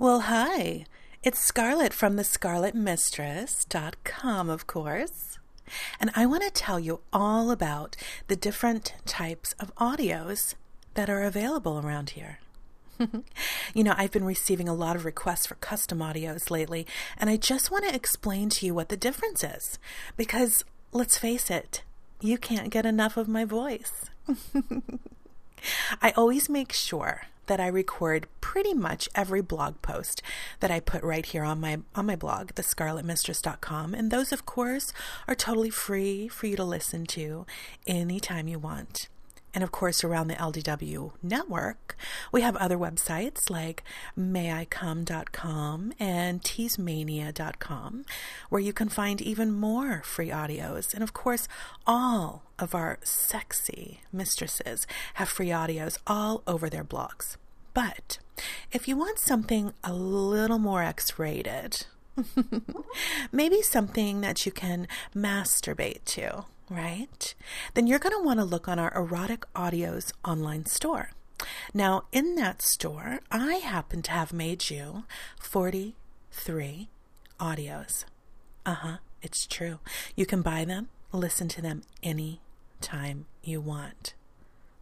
Well, hi. It's Scarlet from the scarletmistress.com, of course. And I want to tell you all about the different types of audios that are available around here. you know, I've been receiving a lot of requests for custom audios lately, and I just want to explain to you what the difference is. Because let's face it, you can't get enough of my voice. I always make sure that I record pretty much every blog post that I put right here on my on my blog, thescarletmistress.com, and those of course are totally free for you to listen to anytime you want. And of course, around the LDW network, we have other websites like mayicome.com and teasemania.com, where you can find even more free audios. And of course, all of our sexy mistresses have free audios all over their blogs. But if you want something a little more X rated, maybe something that you can masturbate to right? Then you're going to want to look on our Erotic Audios online store. Now, in that store, I happen to have made you 43 audios. Uh huh, it's true. You can buy them, listen to them any time you want.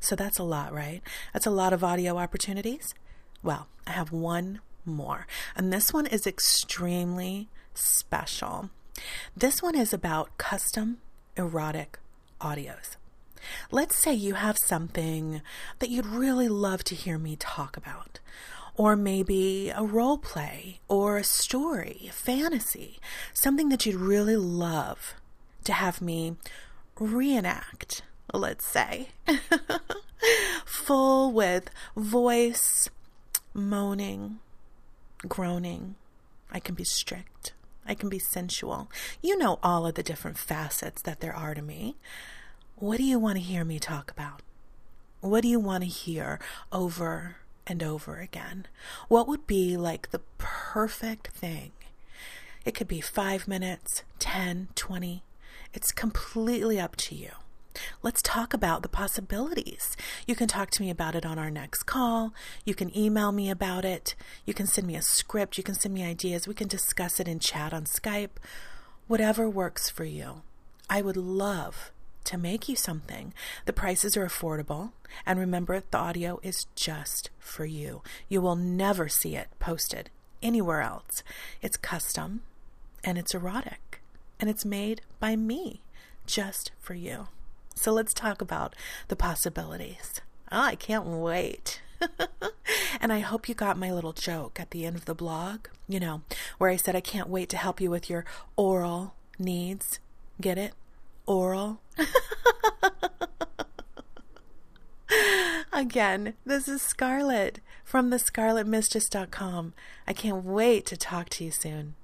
So that's a lot, right? That's a lot of audio opportunities. Well, I have one more, and this one is extremely special. This one is about custom erotic audios. Let's say you have something that you'd really love to hear me talk about, or maybe a role play, or a story, a fantasy, something that you'd really love to have me reenact, let's say. Full with voice, moaning, groaning. I can be strict. I can be sensual. You know all of the different facets that there are to me. What do you want to hear me talk about? What do you want to hear over and over again? What would be like the perfect thing? It could be five minutes, 10, 20. It's completely up to you. Let's talk about the possibilities. You can talk to me about it on our next call. You can email me about it. You can send me a script. You can send me ideas. We can discuss it in chat on Skype. Whatever works for you. I would love to make you something. The prices are affordable. And remember, the audio is just for you. You will never see it posted anywhere else. It's custom and it's erotic and it's made by me just for you. So let's talk about the possibilities. Oh, I can't wait. and I hope you got my little joke at the end of the blog, you know, where I said I can't wait to help you with your oral needs. Get it? Oral. Again, this is Scarlet from the scarletmistress.com. I can't wait to talk to you soon.